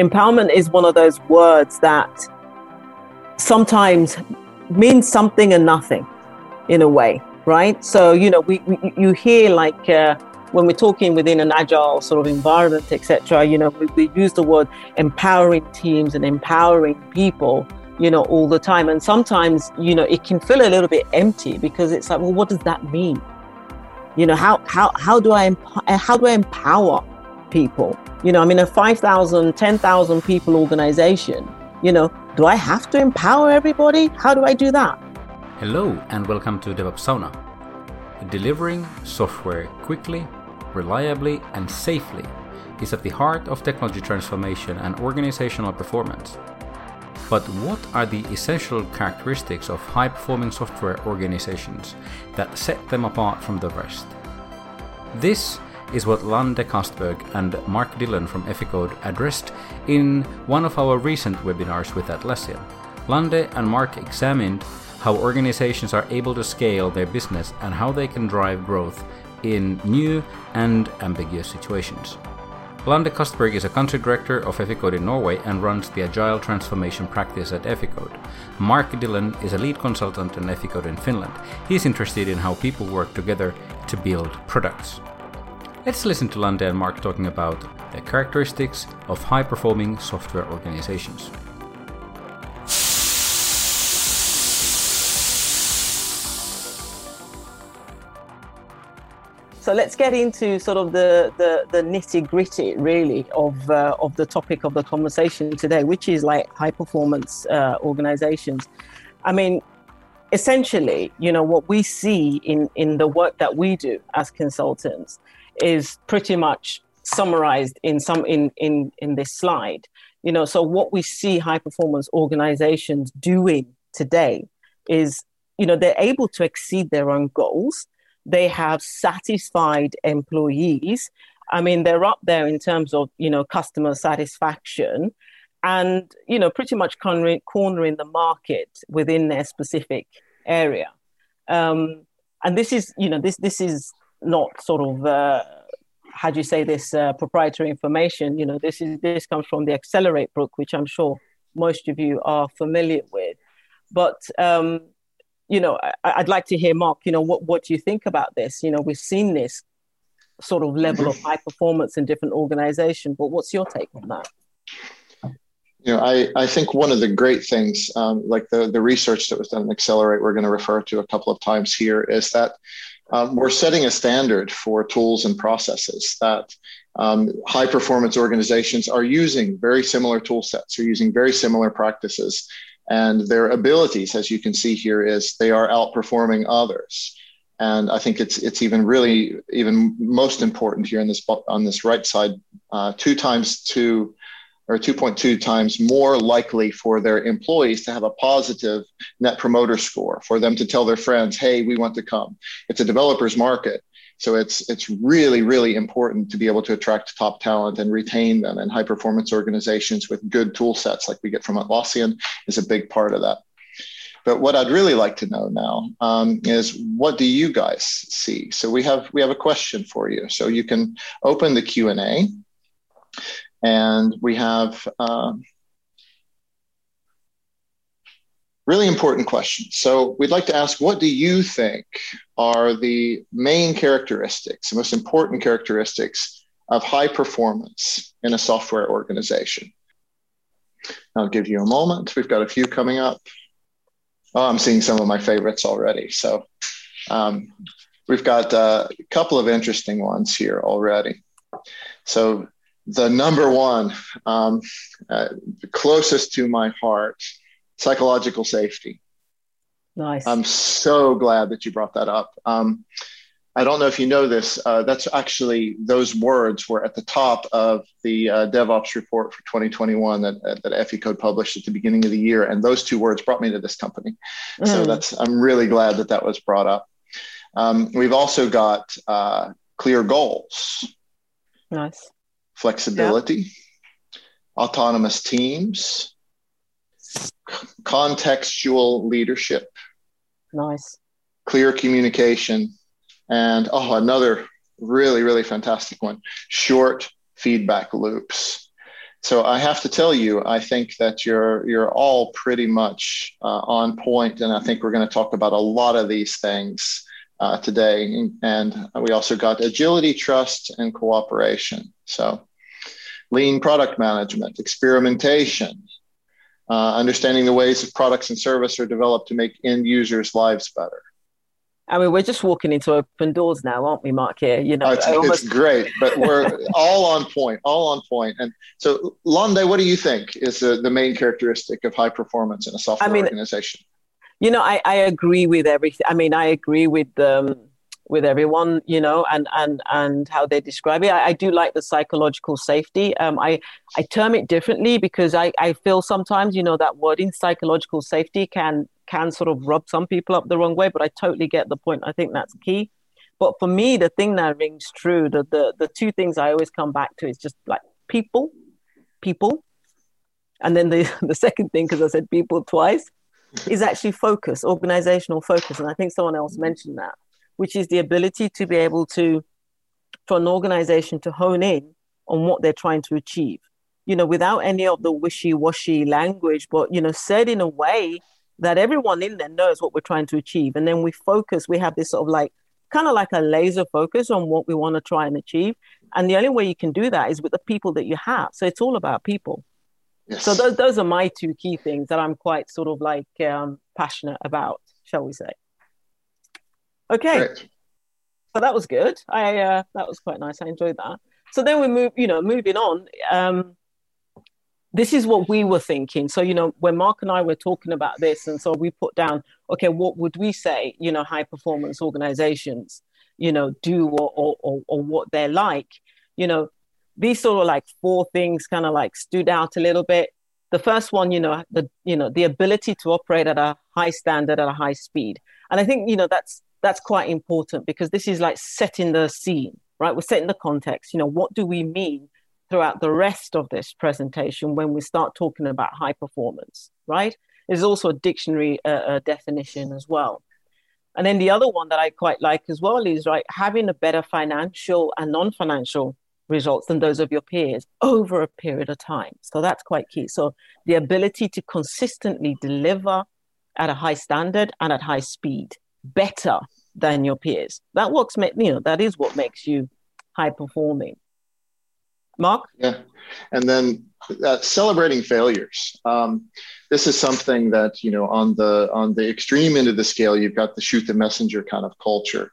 empowerment is one of those words that sometimes means something and nothing in a way, right? So, you know, we, we you hear like uh, when we're talking within an agile sort of environment, etc., you know, we, we use the word empowering teams and empowering people, you know, all the time. And sometimes, you know, it can feel a little bit empty because it's like, well, what does that mean? You know, how how how do I emp- how do I empower people? You know, I mean, a 5,000, 10,000 people organization, you know, do I have to empower everybody? How do I do that? Hello, and welcome to DevOps Sauna. Delivering software quickly, reliably, and safely is at the heart of technology transformation and organizational performance. But what are the essential characteristics of high performing software organizations that set them apart from the rest? This is what Lande Castberg and Marc Dillon from Eficode addressed in one of our recent webinars with Atlassian. Lande and Marc examined how organizations are able to scale their business and how they can drive growth in new and ambiguous situations. Lande Castberg is a country director of Eficode in Norway and runs the Agile Transformation practice at Eficode. Marc Dillon is a lead consultant in Eficode in Finland. He's interested in how people work together to build products. Let's listen to Lande and Marc talking about the characteristics of high performing software organizations. So let's get into sort of the, the, the nitty gritty, really, of uh, of the topic of the conversation today, which is like high performance uh, organizations. I mean, essentially, you know, what we see in in the work that we do as consultants is pretty much summarized in some in in in this slide. You know so what we see high performance organizations doing today is you know they're able to exceed their own goals. They have satisfied employees. I mean they're up there in terms of you know customer satisfaction and you know pretty much cornering, cornering the market within their specific area. Um, and this is you know this this is not sort of uh, how do you say this uh, proprietary information. You know this is this comes from the accelerate book which i'm sure most of you are familiar with. But um, you know I, would like to hear mark you know what, what do you think about this? You know we've seen this sort of level of high performance in different organizations but what's your take on that? You know, I, I think one of the great things, um, like the, the research that was done in Accelerate, we're going to refer to a couple of times here, is that um, we're setting a standard for tools and processes that um, high performance organizations are using very similar tool sets, are using very similar practices. And their abilities, as you can see here, is they are outperforming others. And I think it's it's even really even most important here in this on this right side, uh, two times two or 2.2 times more likely for their employees to have a positive net promoter score for them to tell their friends hey we want to come. It's a developer's market so it's it's really really important to be able to attract top talent and retain them and high performance organizations with good tool sets like we get from atlassian is a big part of that. But what i'd really like to know now um, is what do you guys see? So we have we have a question for you. So you can open the q&a and we have um, really important questions. So we'd like to ask what do you think are the main characteristics, the most important characteristics of high performance in a software organization? I'll give you a moment. We've got a few coming up. Oh, I'm seeing some of my favorites already. So um, we've got uh, a couple of interesting ones here already. So the number one, um, uh, closest to my heart, psychological safety. Nice. I'm so glad that you brought that up. Um, I don't know if you know this. Uh, that's actually those words were at the top of the uh, DevOps report for 2021 that that Eficode published at the beginning of the year, and those two words brought me to this company. Mm. So that's I'm really glad that that was brought up. Um, we've also got uh, clear goals. Nice flexibility, autonomous teams, contextual leadership. Nice. Clear communication. And oh, another really, really fantastic one short feedback loops. so I have to tell you, I think that you're you're all pretty much uh, on point, and I think we're going to talk about a lot of these things uh, today. And we also got agility, trust, and cooperation. So, lean product management, experimentation, uh, understanding the ways that products and service are developed to make end users' lives better. I mean, we're just walking into open doors now, aren't we, Marc? Here, you know, oh, it's, almost... it's, great, but we're all on point, all on point. And so, Londe, what do you think is the, the main characteristic of high performance in a software I mean, organization? You know, I, I agree with everything. I mean, I agree with um, with everyone, you know, and and and how they describe it. I, I do like the psychological safety. Um, I I term it differently because I I feel sometimes, you know, that word in psychological safety can can sort of rub some people up the wrong way, but I totally get the point. I think that's key. But for me, the thing that rings true, the the, the two things I always come back to is just like people, people. And then the, the second thing, because I said people twice, is actually focus, organizational focus. And I think someone else mentioned that, which is the ability to be able to, for an organization to hone in on what they're trying to achieve, you know, without any of the wishy washy language, but, you know, said in a way that everyone in there knows what we're trying to achieve. And then we focus, we have this sort of like, kind of like a laser focus on what we want to try and achieve. And the only way you can do that is with the people that you have. So it's all about people. Yes. So those, those are my two key things that I'm quite sort of like um, passionate about, shall we say. Okay. Great. So that was good. I uh, that was quite nice. I enjoyed that. So then we move, you know, moving on. Um, this is what we were thinking. So, you know, when Marc and I were talking about this, and so we put down, okay, what would we say, you know, high performance organizations, you know, do or, or, or, or what they're like, you know, these sort of like four things kind of like stood out a little bit. The first one, you know, the, you know, the ability to operate at a high standard at a high speed. And I think, you know, that's, that's quite important because this is like setting the scene, right? We're setting the context, you know, what do we mean throughout the rest of this presentation when we start talking about high performance, right? There's also a dictionary uh, uh, definition as well. And then the other one that I quite like as well is right having a better financial and non-financial results than those of your peers over a period of time. So that's quite key. So the ability to consistently deliver at a high standard and at high speed, better than your peers. That works. You know that is what makes you high performing. Marc? Yeah. And then uh, celebrating failures. Um, this is something that you know on the on the extreme end of the scale, you've got the shoot the messenger kind of culture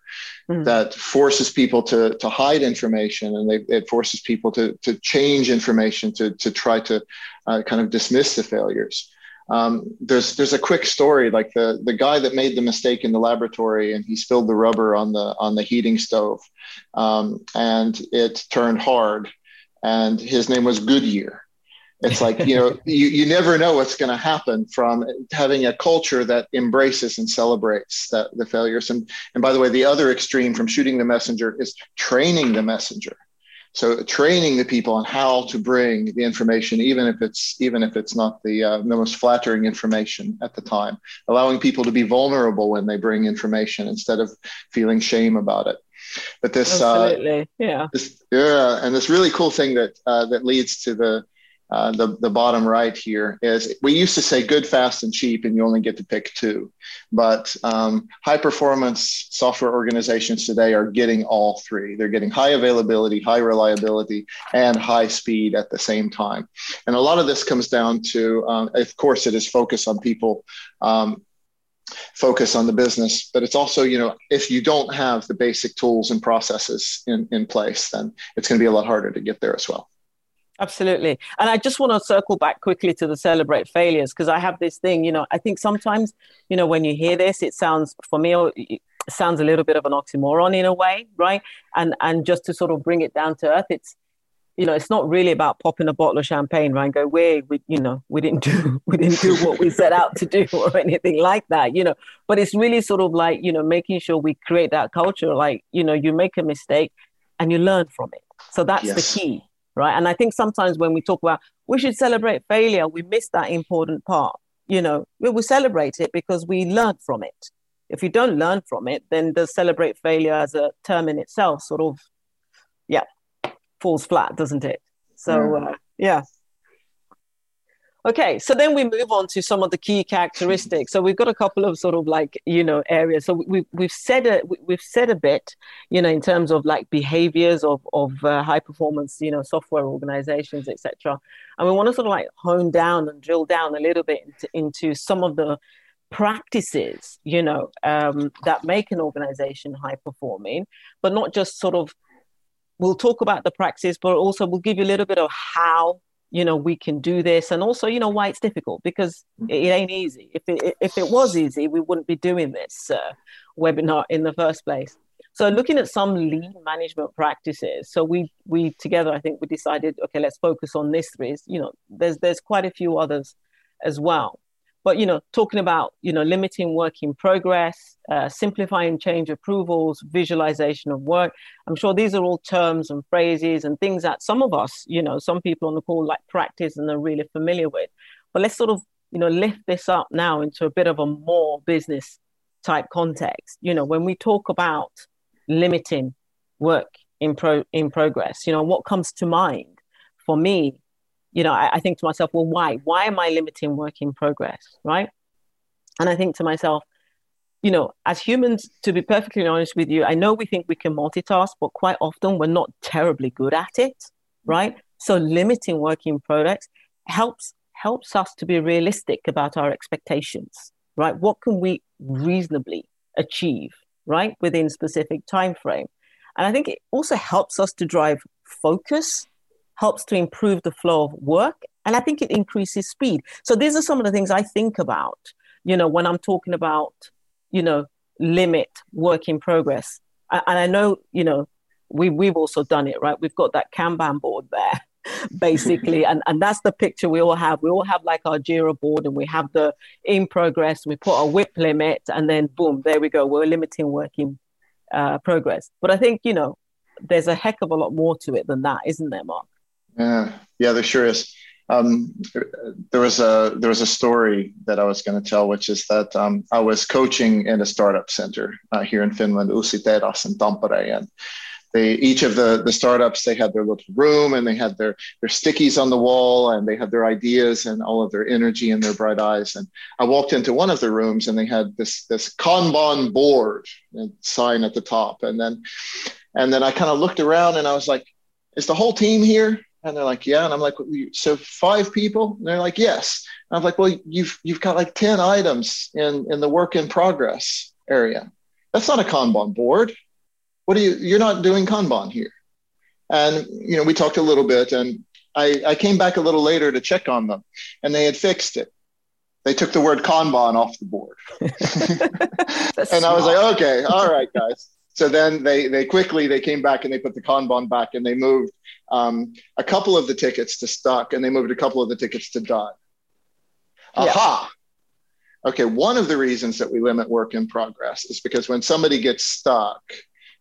mm. that forces people to to hide information, and they, it forces people to to change information to to try to uh, kind of dismiss the failures. Um, there's there's a quick story like the the guy that made the mistake in the laboratory and he spilled the rubber on the on the heating stove um, and it turned hard and his name was Goodyear. It's like, you know, you, you never know what's going to happen from having a culture that embraces and celebrates that, the failures. And, and by the way, the other extreme from shooting the messenger is training the messenger. So training the people on how to bring the information, even if it's even if it's not the, uh, the most flattering information at the time, allowing people to be vulnerable when they bring information instead of feeling shame about it. But this, uh, absolutely, uh, yeah, this, yeah, and this really cool thing that uh, that leads to the uh, the, the bottom right here is we used to say good, fast, and cheap, and you only get to pick two. But um, high performance software organizations today are getting all three. They're getting high availability, high reliability, and high speed at the same time. And a lot of this comes down to, um, of course, it is focus on people. Um, focus on the business but it's also you know if you don't have the basic tools and processes in, in place then it's going to be a lot harder to get there as well absolutely and i just want to circle back quickly to the celebrate failures because i have this thing you know i think sometimes you know when you hear this it sounds for me oh, it sounds a little bit of an oxymoron in a way right and and just to sort of bring it down to earth it's you know, it's not really about popping a bottle of champagne, right? And go, we, we, you know, we didn't do, we didn't do what we set out to do or anything like that, you know. But it's really sort of like, you know, making sure we create that culture, like, you know, you make a mistake and you learn from it. So that's yes. the key, right? And I think sometimes when we talk about we should celebrate failure, we miss that important part. You know, we will celebrate it because we learn from it. If you don't learn from it, then the celebrate failure as a term in itself sort of, yeah, falls flat, doesn't it? So uh, yeah. Okay, so then we move on to some of the key characteristics. So we've got a couple of sort of like you know areas. So we've we've said a we've said a bit, you know, in terms of like behaviors of of uh, high performance, you know, software organizations, etc. And we want to sort of like hone down and drill down a little bit into, into some of the practices, you know, um, that make an organization high performing, but not just sort of. We'll talk about the practice, but also we'll give you a little bit of how you know we can do this. And also you know why it's difficult because it, ain't easy. If it if it was easy we wouldn't be doing this uh, webinar in the first place. So looking at some lean management practices so we we together i think we decided okay let's focus on this three you know there's there's quite a few others as well but you know, talking about you know limiting work in progress, uh, simplifying change approvals, visualization of work. I'm sure these are all terms and phrases and things that some of us, you know, some people on the call like practice and are really familiar with. But let's sort of you know lift this up now into a bit of a more business type context. You know, when we talk about limiting work in pro in progress, you know, what comes to mind for me you know, I, I think to myself, well, why? Why am I limiting work in progress? Right. And I think to myself, you know, as humans, to be perfectly honest with you, I know we think we can multitask, but quite often we're not terribly good at it, right? So limiting work in progress helps helps us to be realistic about our expectations, right? What can we reasonably achieve, right, within specific time frame? And I think it also helps us to drive focus helps to improve the flow of work and i think it increases speed. So these are some of the things i think about you know when i'm talking about you know limit work in progress. And i know you know we, we've also done it right? We've got that kanban board there basically and, and that's the picture we all have. We all have like our jira board and we have the in progress we put a WIP limit and then boom there we go. We're limiting work in uh, progress. But i think you know there's a heck of a lot more to it than that isn't there mark yeah, yeah, there sure is. Um, there was a there was a story that I was going to tell, which is that um, I was coaching in a startup center uh, here in Finland, Uusi Tehdas in Tampere, and they each of the the startups they had their little room and they had their their stickies on the wall and they had their ideas and all of their energy and their bright eyes. And I walked into one of the rooms and they had this this Kanban board sign at the top, and then and then I kind of looked around and I was like, is the whole team here? And they're like, yeah. And I'm like, so five people? And they're like, yes. And I'm like, well, you've you've got like 10 items in, in the work in progress area. That's not a Kanban board. What are you, you're not doing Kanban here. And, you know, we talked a little bit and I, I came back a little later to check on them and they had fixed it. They took the word Kanban off the board. and I was like, okay, all right, guys. So then they they quickly they came back and they put the Kanban back and they moved um, a couple of the tickets to stuck and they moved a couple of the tickets to done. Aha. Yeah. Okay, one of the reasons that we limit work in progress is because when somebody gets stuck,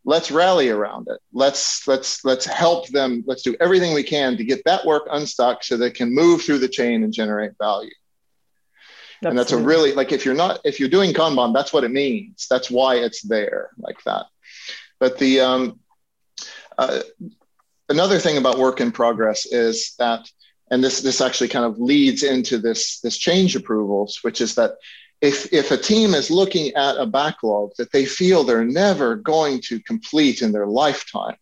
let's rally around it. Let's let's let's help them. Let's do everything we can to get that work unstuck so they can move through the chain and generate value. That's and that's a really like if you're not if you're doing Kanban, that's what it means. That's why it's there like that. But the um, uh, another thing about work in progress is that, and this this actually kind of leads into this this change approvals, which is that if if a team is looking at a backlog that they feel they're never going to complete in their lifetime,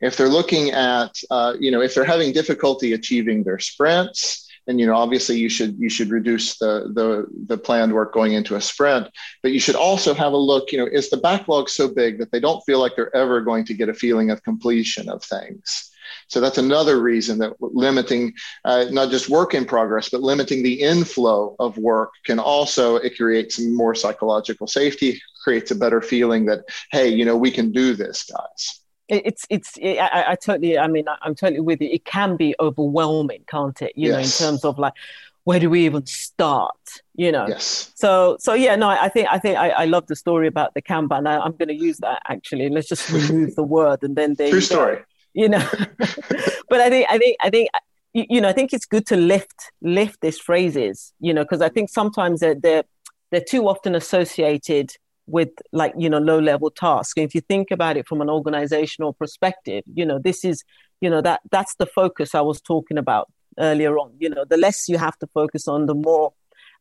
if they're looking at uh, you know if they're having difficulty achieving their sprints and you know obviously you should you should reduce the the the planned work going into a sprint but you should also have a look you know is the backlog so big that they don't feel like they're ever going to get a feeling of completion of things? So that's another reason that limiting uh, not just work in progress but limiting the inflow of work can also it creates more psychological safety creates a better feeling that hey you know we can do this guys it's it's it, I, I, totally i mean I, am totally with you. It can be overwhelming can't it? You yes. know in terms of like where do we even start you know? Yes. So so yeah no i think i think i, I love the story about the kanban. I, i'm going to use that actually. Let's just remove the word and then they true story. You know? But i think i think i think you, you know i think it's good to lift lift these phrases you know because i think sometimes they're, they're they're too often associated with like you know low level tasks if you think about it from an organizational perspective you know this is you know that that's the focus i was talking about earlier on. You know, the less you have to focus on, the more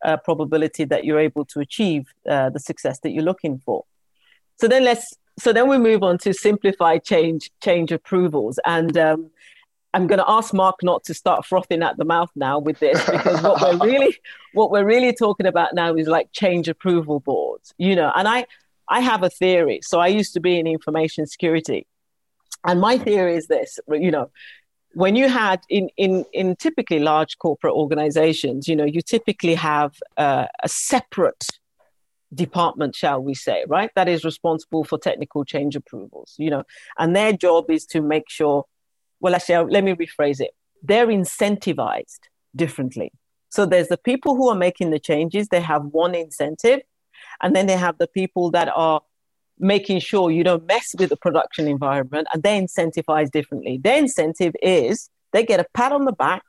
uh, probability that you're able to achieve uh, the success that you're looking for. So then let's so then we move on to simplify change change approvals and um, I'm going to ask Marc not to start frothing at the mouth now with this because what we're really what we're really talking about now is like change approval boards, you know. And I I have a theory. So I used to be in information security, and my theory is this: you know, when you had in in in typically large corporate organizations, you know, you typically have uh, a separate department shall we say right that is responsible for technical change approvals you know and their job is to make sure well, actually, let me rephrase it. They're incentivized differently. So there's the people who are making the changes, they have one incentive. And then they have the people that are making sure you don't mess with the production environment and they incentivize differently. Their incentive is they get a pat on the back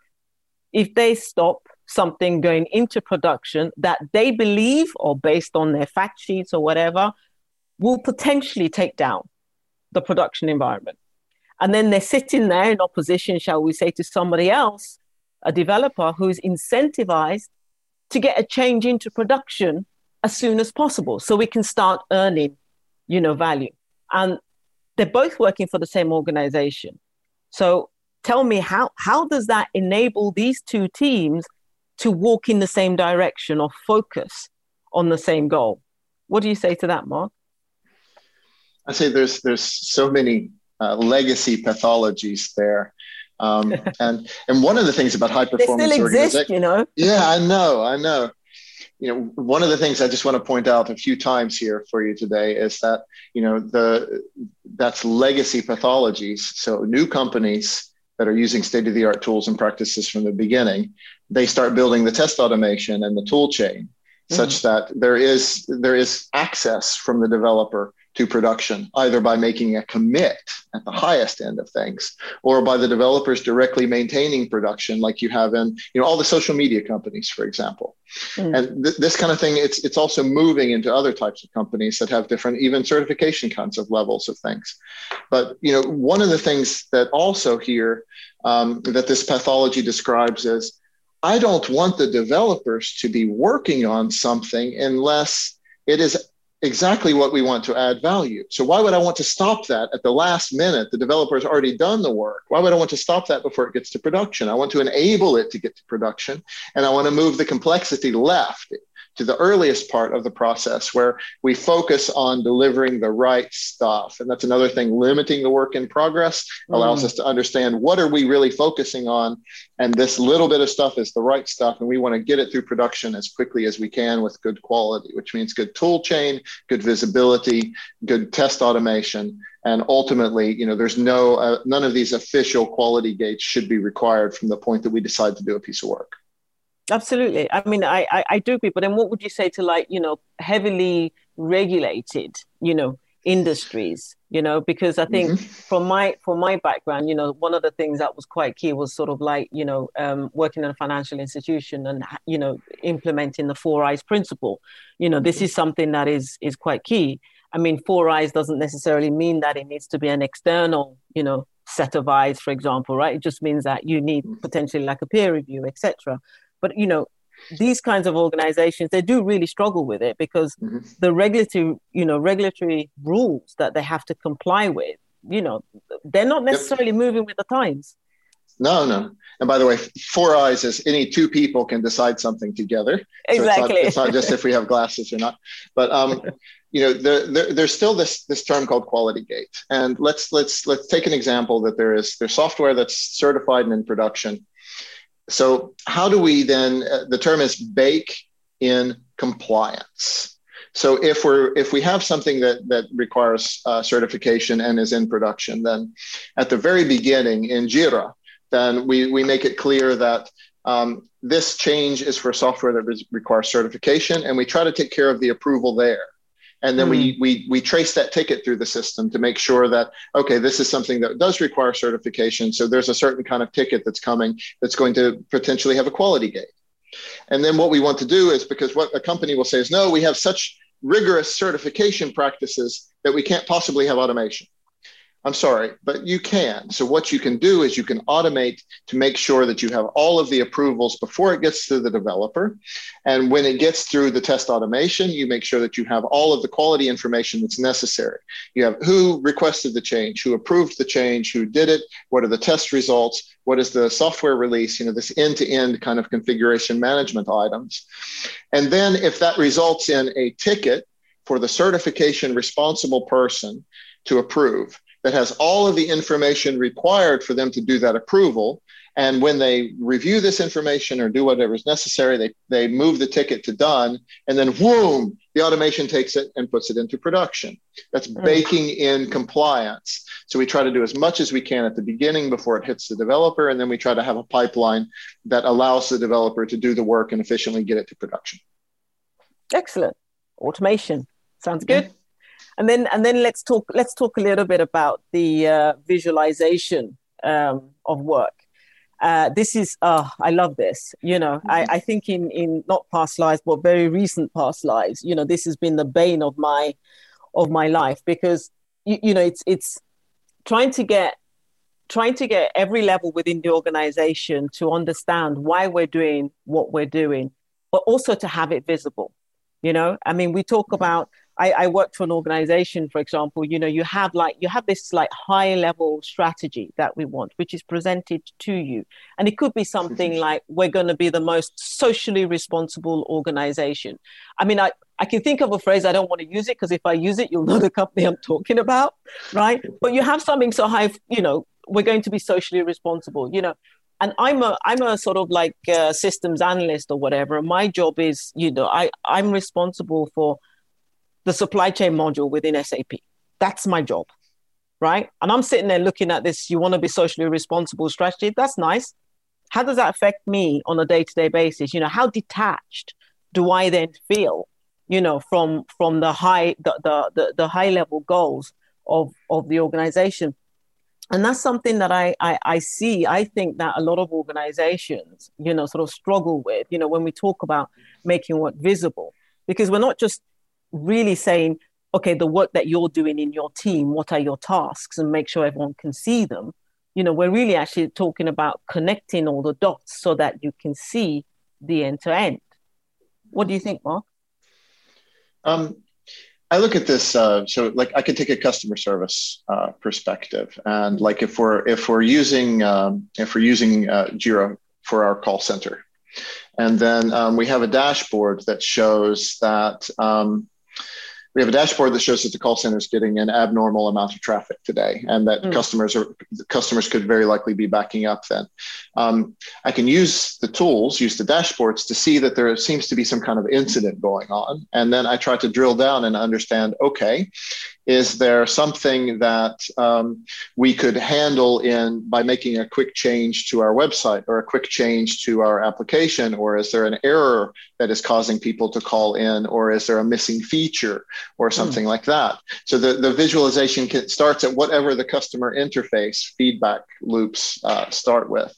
if they stop something going into production that they believe or based on their fact sheets or whatever will potentially take down the production environment. And then they're sitting there in opposition, shall we say, to somebody else, a developer who's incentivized to get a change into production as soon as possible so we can start earning, you know, value. And they're both working for the same organization. So tell me how how does that enable these two teams to walk in the same direction or focus on the same goal? What do you say to that, Marc? I say there's there's so many uh, legacy pathologies there. Um, and and one of the things about high performance organizations, you know. yeah, I know, I know. You know, one of the things I just want to point out a few times here for you today is that you know the that's legacy pathologies. So new companies that are using state of the art tools and practices from the beginning, they start building the test automation and the tool chain mm-hmm. such that there is there is access from the developer to production, either by making a commit at the highest end of things, or by the developers directly maintaining production, like you have in you know all the social media companies, for example. Mm. And th- this kind of thing, it's it's also moving into other types of companies that have different, even certification kinds of levels of things. But you know, one of the things that also here um, that this pathology describes is, I don't want the developers to be working on something unless it is exactly what we want to add value. So why would I want to stop that at the last minute? The developer has already done the work. Why would I want to stop that before it gets to production? I want to enable it to get to production and I want to move the complexity left to the earliest part of the process where we focus on delivering the right stuff. And that's another thing limiting the work in progress allows mm. us to understand what are we really focusing on. And this little bit of stuff is the right stuff and we want to get it through production as quickly as we can with good quality which means good tool chain good visibility good test automation. And ultimately you know there's no uh, none of these official quality gates should be required from the point that we decide to do a piece of work Absolutely. I mean, I, I, I do agree. But then what would you say to like, you know, heavily regulated, you know, industries, you know, because I think mm-hmm. from my from my background, you know, one of the things that was quite key was sort of like, you know, um, working in a financial institution and you know, implementing the four eyes principle. You know, this mm-hmm. is something that is is quite key. I mean, four eyes doesn't necessarily mean that it needs to be an external, you know, set of eyes, for example, right? It just means that you need mm-hmm. potentially like a peer review, etc. But you know, these kinds of organizations they do really struggle with it because mm-hmm. the regulatory you know regulatory rules that they have to comply with you know they're not necessarily yep. moving with the times. No no. And by the way four eyes is any two people can decide something together. Exactly so it's, not, it's not just if we have glasses or not. But um you know there, there, there's still this this term called quality gate. And let's let's let's take an example that there is there's software that's certified and in production so, how do we then? Uh, the term is bake in compliance. So, if we're if we have something that that requires uh, certification and is in production, then at the very beginning in Jira, then we we make it clear that um, this change is for software that requires certification, and we try to take care of the approval there and then mm. we, hmm. we we trace that ticket through the system to make sure that okay this is something that does require certification so there's a certain kind of ticket that's coming that's going to potentially have a quality gate and then what we want to do is because what a company will say is no we have such rigorous certification practices that we can't possibly have automation I'm sorry, but you can. So, what you can do is you can automate to make sure that you have all of the approvals before it gets to the developer. And when it gets through the test automation, you make sure that you have all of the quality information that's necessary. You have who requested the change, who approved the change, who did it, what are the test results, what is the software release, you know, this end to end kind of configuration management items. And then, if that results in a ticket for the certification responsible person to approve, that has all of the information required for them to do that approval. And when they review this information or do whatever is necessary, they, they move the ticket to done, and then boom, the automation takes it and puts it into production. That's mm. baking in compliance. So we try to do as much as we can at the beginning before it hits the developer, and then we try to have a pipeline that allows the developer to do the work and efficiently get it to production. Excellent. Automation. Sounds good. And then and then let's talk let's talk a little bit about the uh, visualization um, of work. Uh, this is uh, I love this. You know, mm-hmm. I, I think in in not past lives but very recent past lives. You know, this has been the bane of my of my life because you, you know it's it's trying to get trying to get every level within the organization to understand why we're doing what we're doing, but also to have it visible. You know, I mean, we talk mm-hmm. about I, I worked for an organization, for example, you know, you have like, you have this like high level strategy that we want, which is presented to you. And it could be something like, we're going to be the most socially responsible organization. I mean, I, I can think of a phrase, I don't want to use it because if I use it, you'll know the company I'm talking about, right? But you have something so high, you know, we're going to be socially responsible, you know. And I'm a I'm a sort of like a systems analyst or whatever. And my job is, you know, I I'm responsible for the supply chain module within SAP. That's my job, right? And I'm sitting there looking at this, you want to be socially responsible strategy. That's nice. How does that affect me on a day to day basis? You know, how detached do I then feel, you know, from from the high the, the, the, high level goals of, of the organization? and that's something that I, I, I see i think that a lot of organizations you know sort of struggle with you know when we talk about making work visible because we're not just really saying, okay, the work that you're doing in your team, what are your tasks, and make sure everyone can see them. You know, we're really actually talking about connecting all the dots so that you can see the end to end. What do you think, Marc? Um, I look at this. Uh, so, like, I could take a customer service uh, perspective, and like, if we're if we're using um, if we're using uh, Jira for our call center, and then um, we have a dashboard that shows that um, we have a dashboard that shows that the call center is getting an abnormal amount of traffic today, and that mm. customers are customers could very likely be backing up. Then um, I can use the tools, use the dashboards to see that there seems to be some kind of incident going on, and then I try to drill down and understand. Okay, is there something that um, we could handle in by making a quick change to our website or a quick change to our application? Or is there an error that is causing people to call in? Or is there a missing feature or something mm. like that? So the, the visualization can, starts at whatever the customer interface feedback loops uh, start with.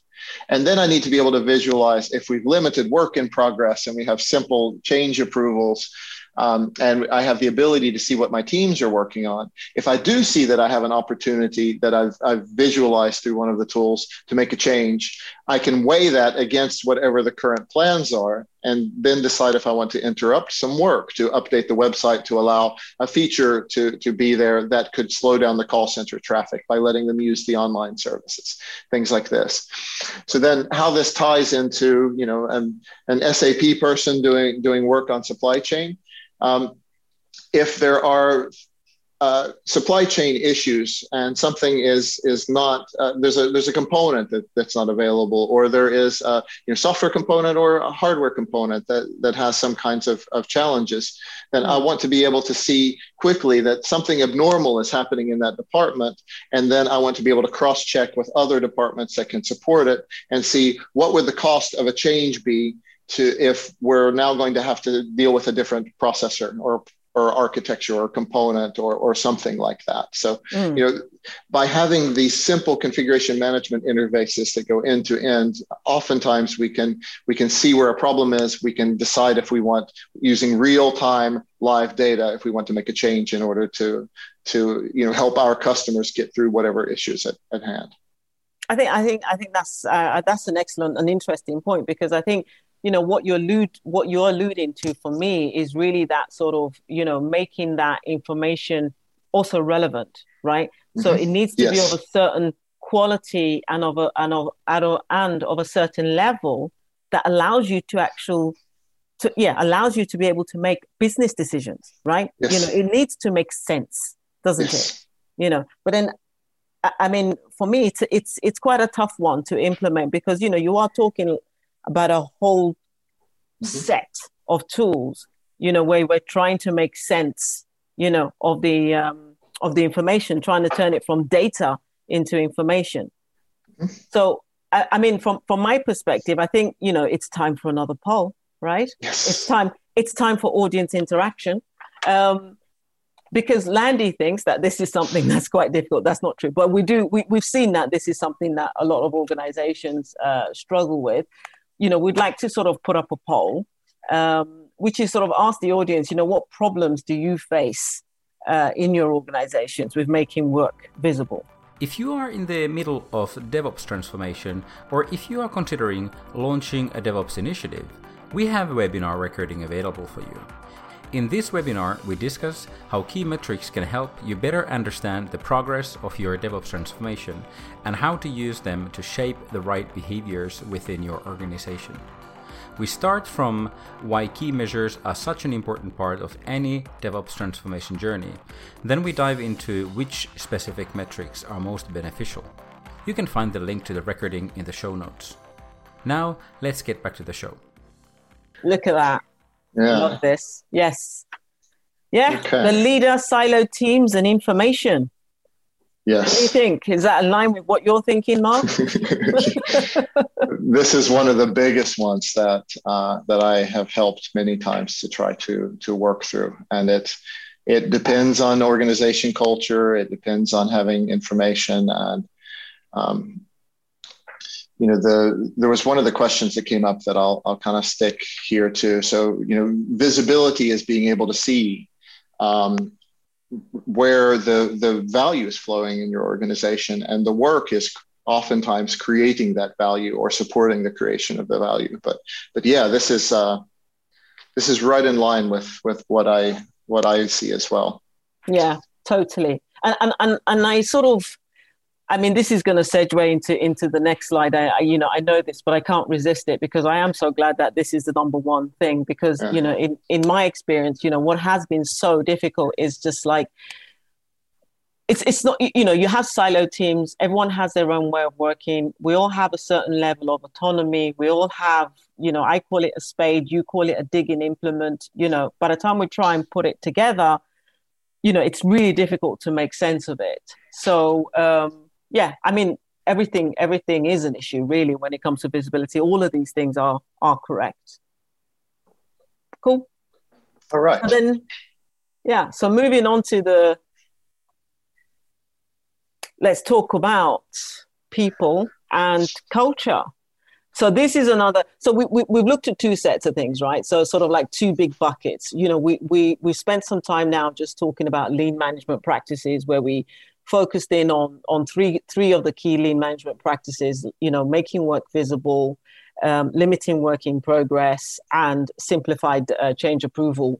And then I need to be able to visualize if we've limited work in progress and we have simple change approvals um, and I have the ability to see what my teams are working on. If I do see that I have an opportunity that I've, I've visualized through one of the tools to make a change, I can weigh that against whatever the current plans are and then decide if I want to interrupt some work to update the website to allow a feature to, to be there that could slow down the call center traffic by letting them use the online services, things like this. So then how this ties into, you know, an, an SAP person doing, doing work on supply chain, um, if there are uh, supply chain issues and something is is not uh, there's a there's a component that, that's not available or there is a you know software component or a hardware component that that has some kinds of, of challenges then I want to be able to see quickly that something abnormal is happening in that department. And then I want to be able to cross check with other departments that can support it and see what would the cost of a change be to if we're now going to have to deal with a different processor or or architecture or component or, or something like that. So, mm. you know, by having these simple configuration management interfaces that go end to end, oftentimes we can we can see where a problem is. We can decide if we want using real time live data if we want to make a change in order to to you know help our customers get through whatever issues at, at hand. I think I think I think that's uh, that's an excellent and interesting point because I think you know what you allude what you're alluding to for me is really that sort of you know making that information also relevant right mm-hmm. so it needs to yes. be of a certain quality and of a and of and of a certain level that allows you to actual to yeah allows you to be able to make business decisions right yes. you know it needs to make sense doesn't yes. it you know but then I mean, for me, it's it's it's quite a tough one to implement because you know you are talking about a whole mm-hmm. set of tools, you know, where we're trying to make sense, you know, of the um, of the information, trying to turn it from data into information. Mm-hmm. So, I, I, mean, from from my perspective, I think you know it's time for another poll, right? Yes. It's time. It's time for audience interaction. Um, because Landy thinks that this is something that's quite difficult. That's not true, but we do. We, we've seen that this is something that a lot of organizations uh, struggle with you know, we'd like to sort of put up a poll, um, which is sort of ask the audience, you know, what problems do you face uh, in your organizations with making work visible? If you are in the middle of DevOps transformation, or if you are considering launching a DevOps initiative, we have a webinar recording available for you. In this webinar, we discuss how key metrics can help you better understand the progress of your DevOps transformation and how to use them to shape the right behaviors within your organization. We start from why key measures are such an important part of any DevOps transformation journey. Then we dive into which specific metrics are most beneficial. You can find the link to the recording in the show notes. Now, let's get back to the show. Look at that. Yeah. Love this. Yes. Yeah. Okay. The leader, silo teams, and information. Yes. What do you think? Is that in line with what you're thinking, Marc? this is one of the biggest ones that uh, that I have helped many times to try to to work through, and it it depends on organization culture. It depends on having information and um, you know the there was one of the questions that came up that I'll I'll kind of stick here too. So you know visibility is being able to see um, where the the value is flowing in your organization, and the work is oftentimes creating that value or supporting the creation of the value. But but yeah, this is uh, this is right in line with with what I what I see as well. Yeah, totally. And and and, and I sort of I mean, this is going to segue into into the next slide. I, I, you know, I know this, but I can't resist it because I am so glad that this is the number one thing. Because yeah. you know, in in my experience, you know, what has been so difficult is just like it's it's not you know you have silo teams. Everyone has their own way of working. We all have a certain level of autonomy. We all have you know, I call it a spade, you call it a digging implement. You know, by the time we try and put it together, you know, it's really difficult to make sense of it. So. Um, yeah, I mean, everything everything is an issue really when it comes to visibility. All of these things are are correct. Cool. All right. Then, yeah. So moving on to the, let's talk about people and culture. So this is another. So we, we we've looked at two sets of things, right? So sort of like two big buckets. You know, we we we spent some time now just talking about lean management practices, where we focused in on on three three of the key lean management practices. You know, making work visible, um, limiting work in progress, and simplified uh, change approval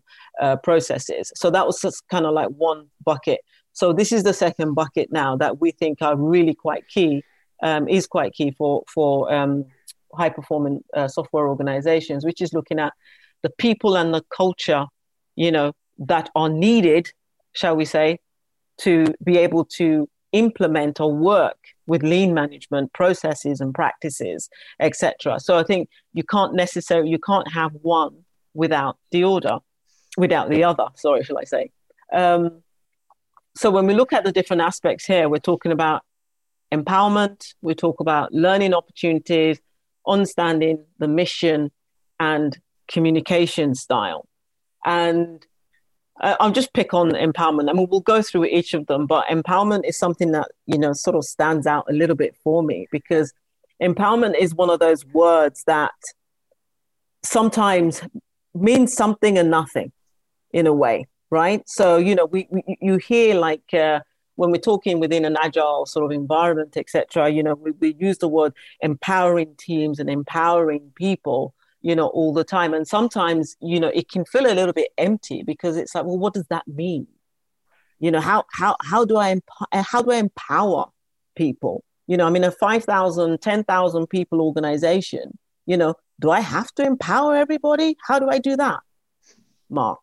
uh, processes. So that was just kind of like one bucket. So this is the second bucket now that we think are really quite key, um, is quite key for for um, high performing uh, software organizations, which is looking at the people and the culture, you know, that are needed, shall we say, to be able to implement or work with lean management processes and practices, etc. So I think you can't necessarily you can't have one without the order, without the other. Sorry, shall I say? Um, so when we look at the different aspects here, we're talking about empowerment. We talk about learning opportunities, understanding the mission, and communication style. And I'll just pick on empowerment. I mean, we'll go through each of them, but empowerment is something that, you know, sort of stands out a little bit for me because empowerment is one of those words that sometimes means something and nothing in a way, right? So, you know, we, we you hear like uh, when we're talking within an agile sort of environment, etc., you know, we, we use the word empowering teams and empowering people you know, all the time. And sometimes, you know, it can feel a little bit empty because it's like, well, what does that mean? You know, how how how do I emp- how do I empower people? You know, I mean, a 5,000, 10,000 people organization, you know, do I have to empower everybody? How do I do that? Marc.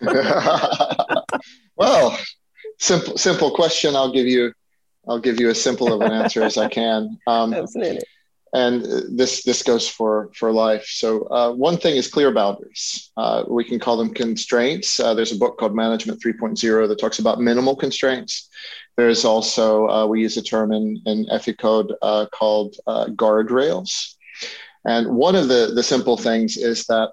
well, simple simple question. I'll give you I'll give you as simple of an answer as I can. Um, Absolutely and this this goes for for life. So uh, one thing is clear boundaries. Uh, we can call them constraints. Uh, there's a book called Management 3.0 that talks about minimal constraints. There's also uh, we use a term in in Code uh, called uh, guardrails. And one of the the simple things is that.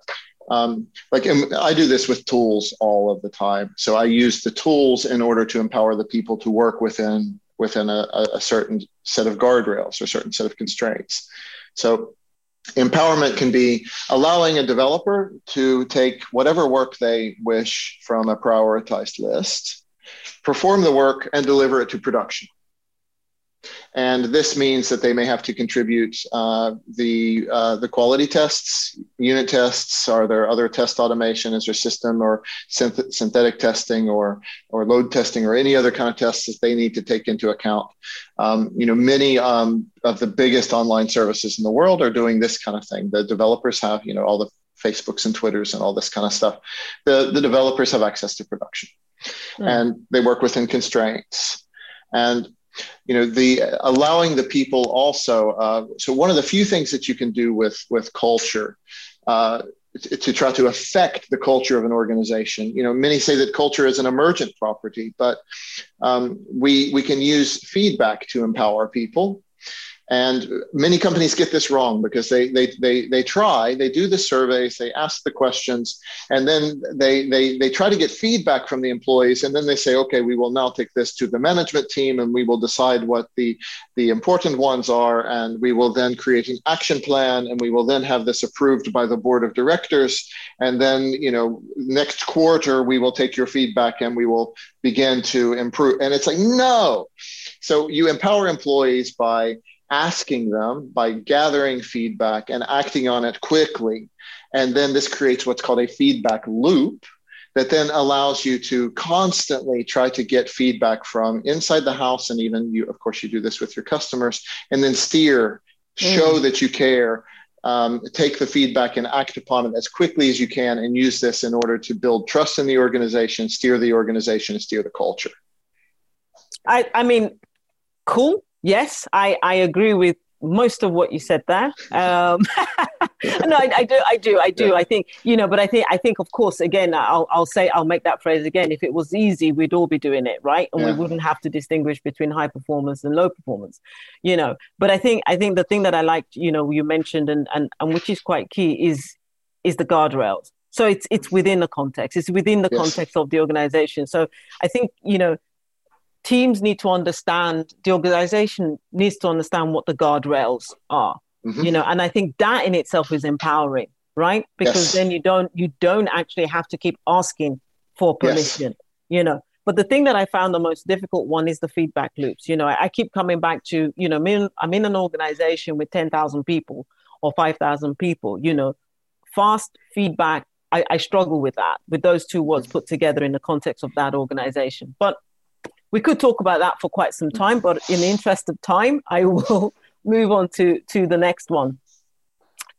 Um, like I do this with tools all of the time. So I use the tools in order to empower the people to work within within a, a certain set of guardrails or a certain set of constraints. So empowerment can be allowing a developer to take whatever work they wish from a prioritized list, perform the work, and deliver it to production. And this means that they may have to contribute uh, the, uh, the quality tests, unit tests, are there other test automation? Is there system or synth- synthetic testing or, or load testing or any other kind of tests that they need to take into account? Um, you know, many um, of the biggest online services in the world are doing this kind of thing. The developers have, you know, all the Facebooks and Twitters and all this kind of stuff. The, the developers have access to production mm. and they work within constraints. And you know the allowing the people also uh, so one of the few things that you can do with with culture uh, to try to affect the culture of an organization you know many say that culture is an emergent property but um, we we can use feedback to empower people and many companies get this wrong because they, they, they, they try, they do the surveys, they ask the questions, and then they, they, they try to get feedback from the employees. And then they say, okay, we will now take this to the management team and we will decide what the, the important ones are. And we will then create an action plan and we will then have this approved by the board of directors. And then, you know, next quarter, we will take your feedback and we will begin to improve. And it's like, no. So you empower employees by asking them by gathering feedback and acting on it quickly. And then this creates what's called a feedback loop that then allows you to constantly try to get feedback from inside the house. And even you, of course, you do this with your customers and then steer, show mm. that you care. Um, take the feedback and act upon it as quickly as you can and use this in order to build trust in the organization, steer the organization, and steer the culture. I, I mean, cool yes, I, I agree with most of what you said there. Um, no, I, I, do, I do, I do. Yeah. I think you know, but I think, I think, of course, again, I'll, I'll say, I'll make that phrase again. If it was easy, we'd all be doing it, right? And yeah. we wouldn't have to distinguish between high performance and low performance, you know. But I think, I think the thing that I liked, you know, you mentioned, and and and which is quite key, is is the guardrails. So it's it's within the context. It's within the yes. context of the organization. So I think you know teams need to understand the organization needs to understand what the guardrails are mm-hmm. you know and i think that in itself is empowering right because yes. then you don't you don't actually have to keep asking for permission yes. you know but the thing that i found the most difficult one is the feedback loops you know i, I keep coming back to you know I'm in, I'm in an organization with 10,000 people or 5,000 people you know fast feedback I, I struggle with that with those two words put together in the context of that organization but we could talk about that for quite some time, but in the interest of time, I will move on to, to the next one.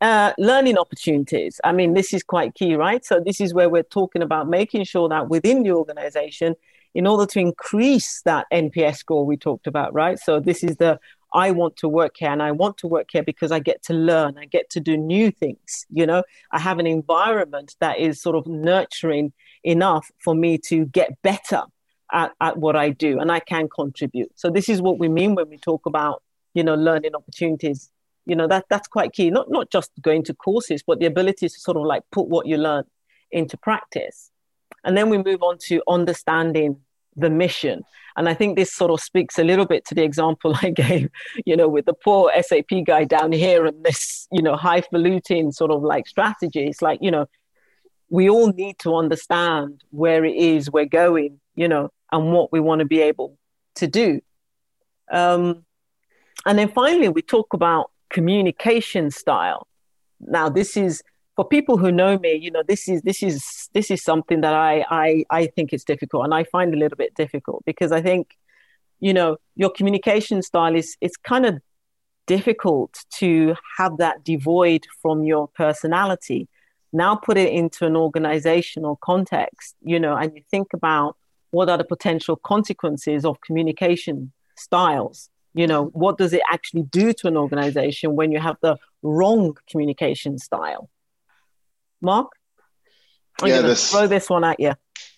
Uh, learning opportunities. I mean, this is quite key, right? So, this is where we're talking about making sure that within the organization, in order to increase that NPS score we talked about, right? So, this is the I want to work here and I want to work here because I get to learn, I get to do new things. You know, I have an environment that is sort of nurturing enough for me to get better at, at what I do and I can contribute. So this is what we mean when we talk about, you know, learning opportunities. You know, that that's quite key. Not not just going to courses, but the ability to sort of like put what you learn into practice. And then we move on to understanding the mission. And I think this sort of speaks a little bit to the example I gave, you know, with the poor SAP guy down here and this, you know, highfalutin sort of like strategy. It's like, you know, we all need to understand where it is we're going, you know, and what we want to be able to do. Um, and then finally, we talk about communication style. Now, this is for people who know me, you know, this is this is this is something that I I I think it's difficult, and I find a little bit difficult because I think, you know, your communication style is it's kind of difficult to have that devoid from your personality. Now put it into an organizational context, you know, and you think about what are the potential consequences of communication styles you know what does it actually do to an organization when you have the wrong communication style Marc? I'm yeah, this, throw this one at you.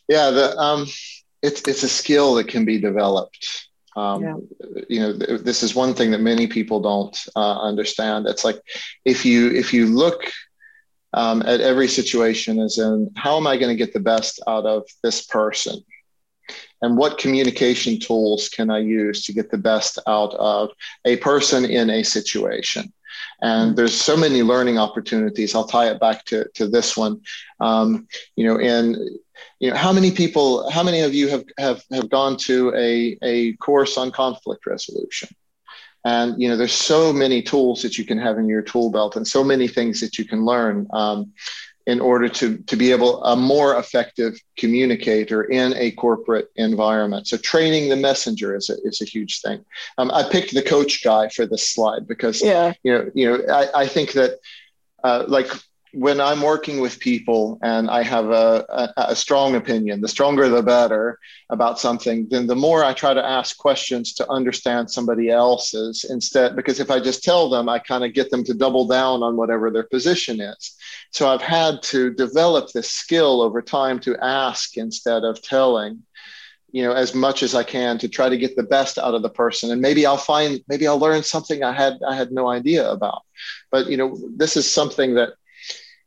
Yeah, the, um, it's it's a skill that can be developed. Um, yeah. You know, th- this is one thing that many people don't uh, understand. It's like if you if you look um, at every situation as in how am I going to get the best out of this person, and what communication tools can I use to get the best out of a person in a situation. And there's so many learning opportunities. I'll tie it back to, to this one. Um, you know, and you know, how many people, how many of you have have, have gone to a, a course on conflict resolution? And you know, there's so many tools that you can have in your tool belt, and so many things that you can learn. Um, in order to, to be able a more effective communicator in a corporate environment. So training the messenger is a, is a huge thing. Um, I picked the coach guy for this slide because yeah. you know you know I, I think that uh, like when I'm working with people and I have a, a, a, strong opinion, the stronger the better about something, then the more I try to ask questions to understand somebody else's instead, because if I just tell them, I kind of get them to double down on whatever their position is. So I've had to develop this skill over time to ask instead of telling you know as much as i can to try to get the best out of the person and maybe i'll find maybe i'll learn something i had i had no idea about but you know this is something that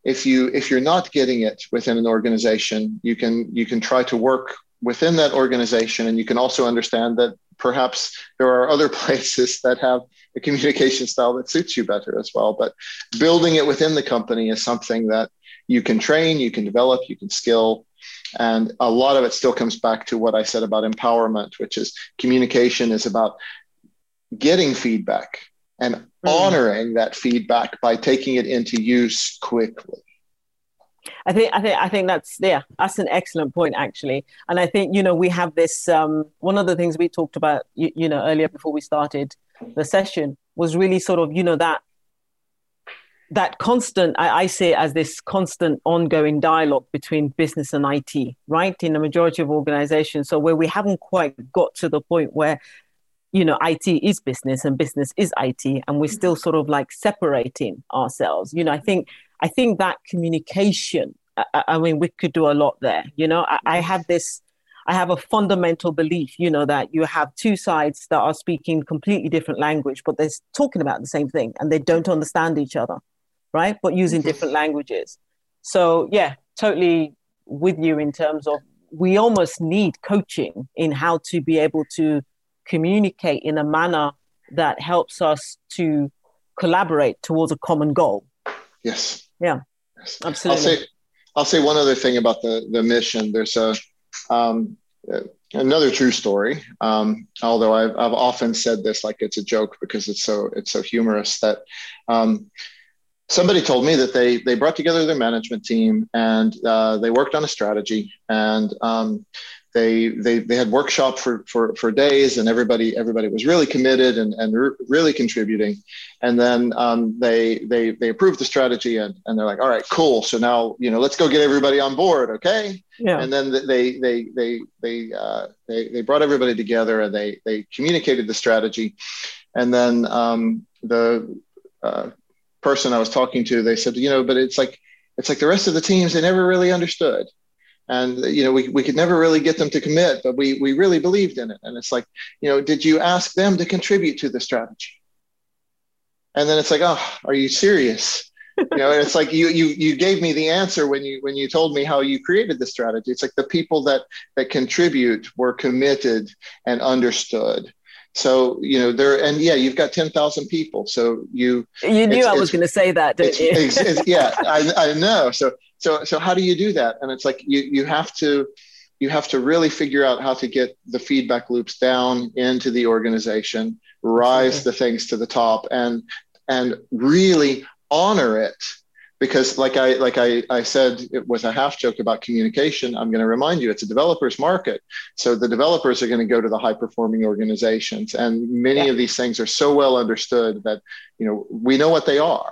if you if you're not getting it within an organization you can you can try to work within that organization and you can also understand that perhaps there are other places that have a communication style that suits you better as well. But building it within the company is something that you can train you can develop you can skill and a lot of it still comes back to what i said about empowerment which is communication is about getting feedback and mm. honoring that feedback by taking it into use quickly. I think I think I think that's yeah that's an excellent point actually, and I think you know we have this um, one of the things we talked about you, you know earlier before we started the session was really sort of you know that that constant I, I see it as this constant ongoing dialogue between business and IT right in the majority of organizations so where we haven't quite got to the point where you know, IT is business and business is IT, and we're still sort of like separating ourselves. You know, I think I think that communication. I, I mean, we could do a lot there. You know, I, I have this. I have a fundamental belief, you know, that you have two sides that are speaking completely different language, but they're talking about the same thing and they don't understand each other, right? But using mm-hmm. different languages. So, yeah, totally with you in terms of we almost need coaching in how to be able to communicate in a manner that helps us to collaborate towards a common goal. Yes. Yeah. Yes. Absolutely. I'll say, I'll say one other thing about the, the mission. There's a, um, another true story. Um, although I've, I've often said this like it's a joke because it's so, it's so humorous that, um, somebody told me that they, they brought together their management team and uh, they worked on a strategy and um, they they they had workshop for for for days and everybody everybody was really committed and and re- really contributing. And then um, they they they approved the strategy and and they're like all right cool. So now you know let's go get everybody on board okay? Yeah. and then they they they they uh, they they brought everybody together and they they communicated the strategy. And then um, the uh, person I was talking to they said you know but it's like it's like the rest of the teams they never really understood and you know we, we could never really get them to commit but we we really believed in it and it's like you know did you ask them to contribute to the strategy and then it's like oh are you serious you know, it's like you you you gave me the answer when you when you told me how you created the strategy. It's like the people that that contribute were committed and understood. So you know there, and yeah, you've got ten thousand people. So you you knew I was going to say that, didn't you? It's, it's, yeah, I, I know. So so so how do you do that? And it's like you you have to you have to really figure out how to get the feedback loops down into the organization, rise okay. the things to the top, and and really honor it because like i like i, I said it was a half joke about communication i'm going to remind you it's a developers market so the developers are going to go to the high performing organizations and many yeah. of these things are so well understood that you know we know what they are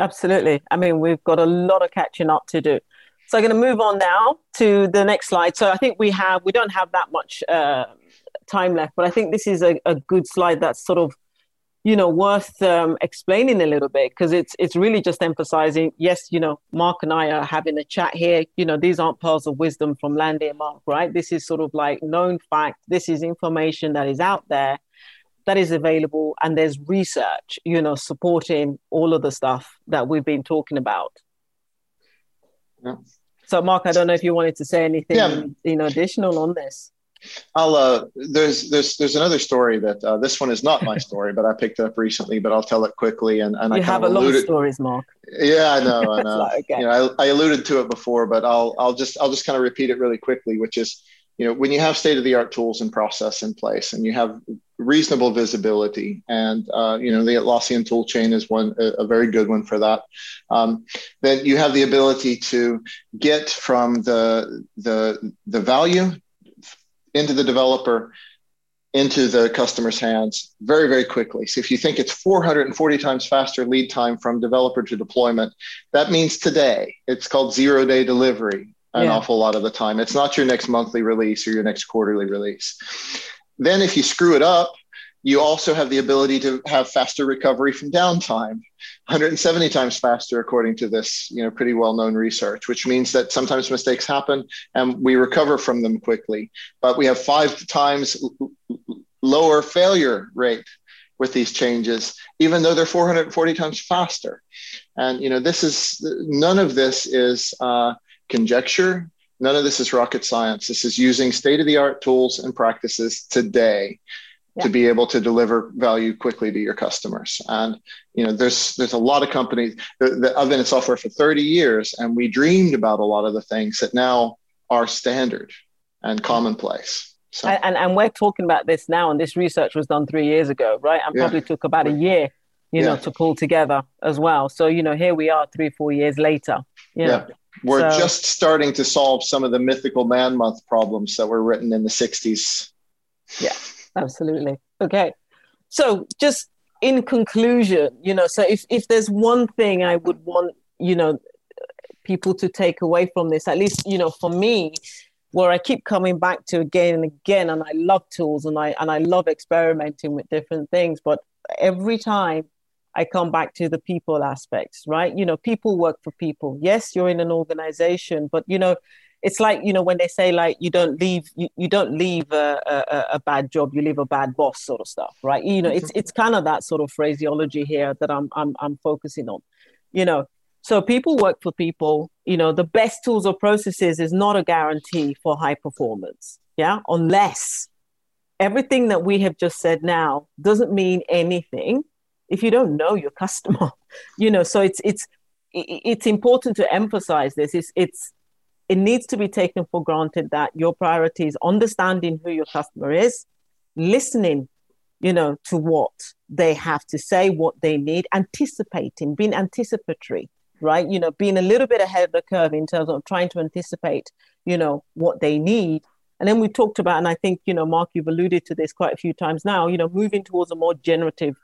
absolutely. I mean we've got a lot of catching up to do. So i'm going to move on now to the next slide. So i think we have we don't have that much uh, time left but i think this is a, a good slide that's sort of you know worth um, explaining a little bit because it's it's really just emphasizing yes you know marc and i are having a chat here. You know these aren't pearls of wisdom from lande and marc right? This is sort of like known fact. This is information that is out there that is available and there's research you know supporting all of the stuff that we've been talking about yeah. so marc i don't know if you wanted to say anything yeah. you know additional on this I'll uh, there's there's there's another story that uh, this one is not my story, but I picked up recently. But I'll tell it quickly. And, and you I have a alluded, lot of stories, Marc. Yeah, I know, I know. like, okay. You know, I, I alluded to it before, but I'll I'll just I'll just kind of repeat it really quickly, which is you know when you have state of the art tools and process in place, and you have reasonable visibility, and uh, you know the Atlassian tool chain is one a, a very good one for that. Um, then you have the ability to get from the the the value into the developer into the customer's hands very, very quickly. So if you think it's 440 times faster lead time from developer to deployment, that means today. It's called zero day delivery an yeah. awful lot of the time. It's not your next monthly release or your next quarterly release. Then if you screw it up, you also have the ability to have faster recovery from downtime 170 times faster according to this you know pretty well known research which means that sometimes mistakes happen and we recover from them quickly. But we have five times lower failure rate with these changes even though they're 440 times faster. And you know this is none of this is uh, conjecture none of this is rocket science this is using state of the art tools and practices today to be able to deliver value quickly to your customers. And you know, there's there's a lot of companies that I've been in software for 30 years, and we dreamed about a lot of the things that now are standard and commonplace. So. And, and we're talking about this now, and this research was done three years ago, right? And probably yeah. took about a year, you yeah. know, to pull together as well. So you know, here we are, three four years later. yeah. We're so, just starting to solve some of the mythical man month problems that were written in the 60s. Yeah absolutely. Okay. So just in conclusion, you know, so if, if there's one thing I would want, you know, people to take away from this, at least, you know, for me, where I keep coming back to again and again, and I love tools and I and I love experimenting with different things, but every time I come back to the people aspects, right? You know, people work for people. Yes, you're in an organization, but you know, it's like you know when they say like you don't leave you, you don't leave a, a, a, bad job you leave a bad boss sort of stuff right you know it's it's kind of that sort of phraseology here that i'm i'm, I'm focusing on you know so people work for people you know the best tools or processes is not a guarantee for high performance yeah unless everything that we have just said now doesn't mean anything if you don't know your customer you know so it's it's it's important to emphasize this it's it's it needs to be taken for granted that your priority is understanding who your customer is, listening, you know, to what they have to say, what they need, anticipating, being anticipatory, right? You know, being a little bit ahead of the curve in terms of trying to anticipate, you know, what they need. And then we talked about, and I think, you know, Marc, you've alluded to this quite a few times now, you know, moving towards a more generative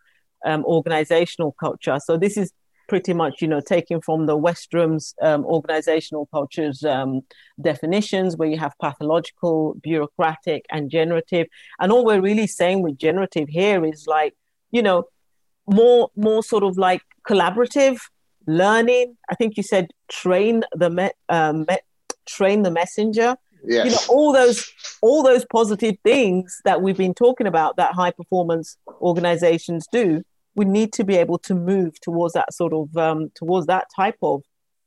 um, organizational culture. So this is pretty much, you know, taken from the Westrum's um, organizational cultures um, definitions, where you have pathological, bureaucratic, and generative. And all we're really saying with generative here is like, you know, more more sort of like collaborative learning. I think you said train the me- um, me- train the messenger. Yes. You know, all those all those positive things that we've been talking about that high performance organizations do we need to be able to move towards that sort of um, towards that type of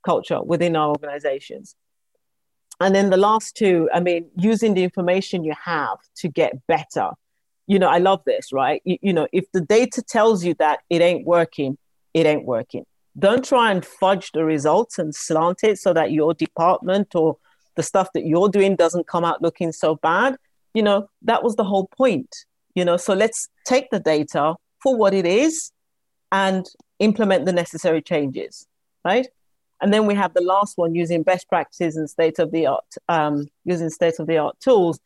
culture within our organizations. And then the last two i mean using the information you have to get better. You know i love this right? You, you know if the data tells you that it ain't working it ain't working. Don't try and fudge the results and slant it so that your department or the stuff that you're doing doesn't come out looking so bad. You know that was the whole point you know? So let's take the data for what it is and implement the necessary changes right? And then we have the last one using best practices and state of the art um, using state of the art tools.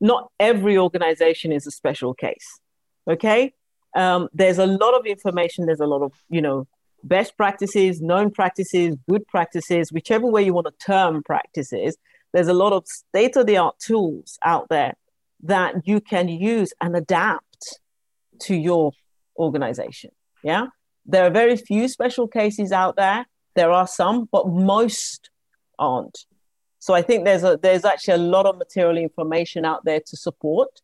Not every organization is a special case okay? Um, there's a lot of information there's a lot of you know best practices known practices good practices whichever way you want to term practices there's a lot of state of the art tools out there that you can use and adapt to your organization yeah there are very few special cases out there there are some but most aren't so I think there's a there's actually a lot of material information out there to support,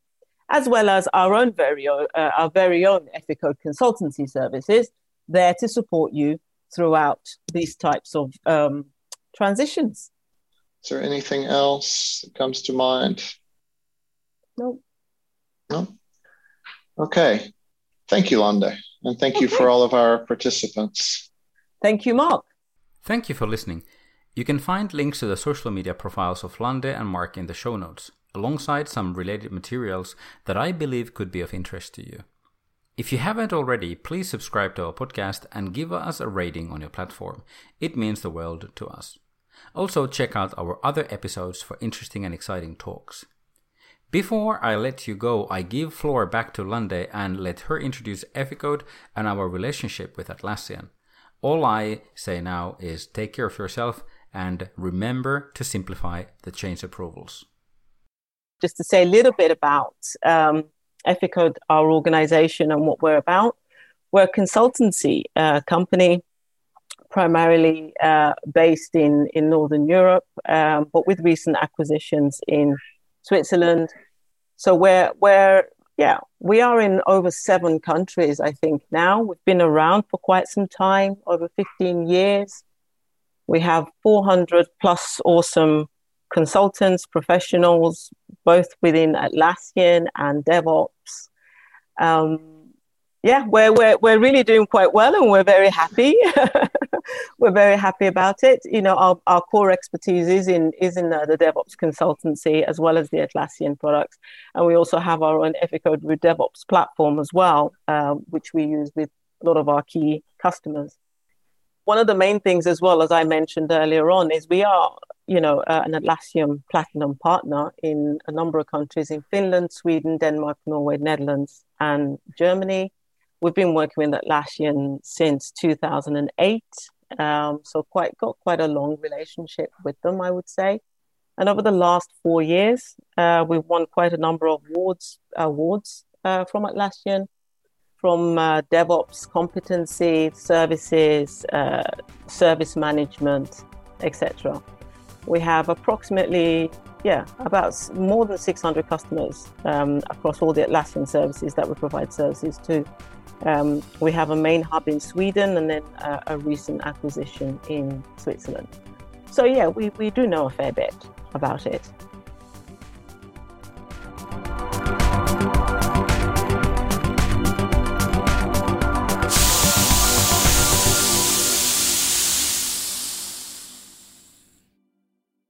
as well as our own very own, uh, our very own Eficode consultancy services there to support you throughout these types of um, transitions. Is there anything else that comes to mind? No. No. Okay. Thank you, Lande, and thank okay. you for all of our participants. Thank you, Marc. Thank you for listening. You can find links to the social media profiles of Lande and Marc in the show notes, alongside some related materials that I believe could be of interest to you. If you haven't already, please subscribe to our podcast and give us a rating on your platform. It means the world to us. Also, check out our other episodes for interesting and exciting talks. Before I let you go, I give floor back to Lande and let her introduce Eficode and our relationship with Atlassian. All I say now is take care of yourself and remember to simplify the change approvals. Just to say a little bit about um, Eficode, our organization, and what we're about. We're a consultancy uh, company, primarily uh, based in, in Northern Europe, um, but with recent acquisitions in Switzerland. So we're, we're yeah, we are in over seven countries, I think, now. We've been around for quite some time, over 15 years. We have 400 plus awesome consultants, professionals, both within Atlassian and DevOps. Um, yeah, we're, we're, we're really doing quite well and we're very happy. we're very happy about it. You know, our, our core expertise is in, is in the, the DevOps consultancy as well as the Atlassian products. And we also have our own Eficode with DevOps platform as well, uh, which we use with a lot of our key customers one of the main things as well as i mentioned earlier on is we are you know uh, an atlassian platinum partner in a number of countries in finland sweden denmark norway netherlands and germany we've been working with atlassian since 2008 um, so quite got quite a long relationship with them i would say and over the last four years uh, we've won quite a number of awards awards uh, from atlassian from uh, DevOps competency, services, uh, service management, etc. We have approximately, yeah, about more than 600 customers um, across all the Atlassian services that we provide services to. Um, we have a main hub in Sweden and then a, a recent acquisition in Switzerland. So, yeah, we, we do know a fair bit about it.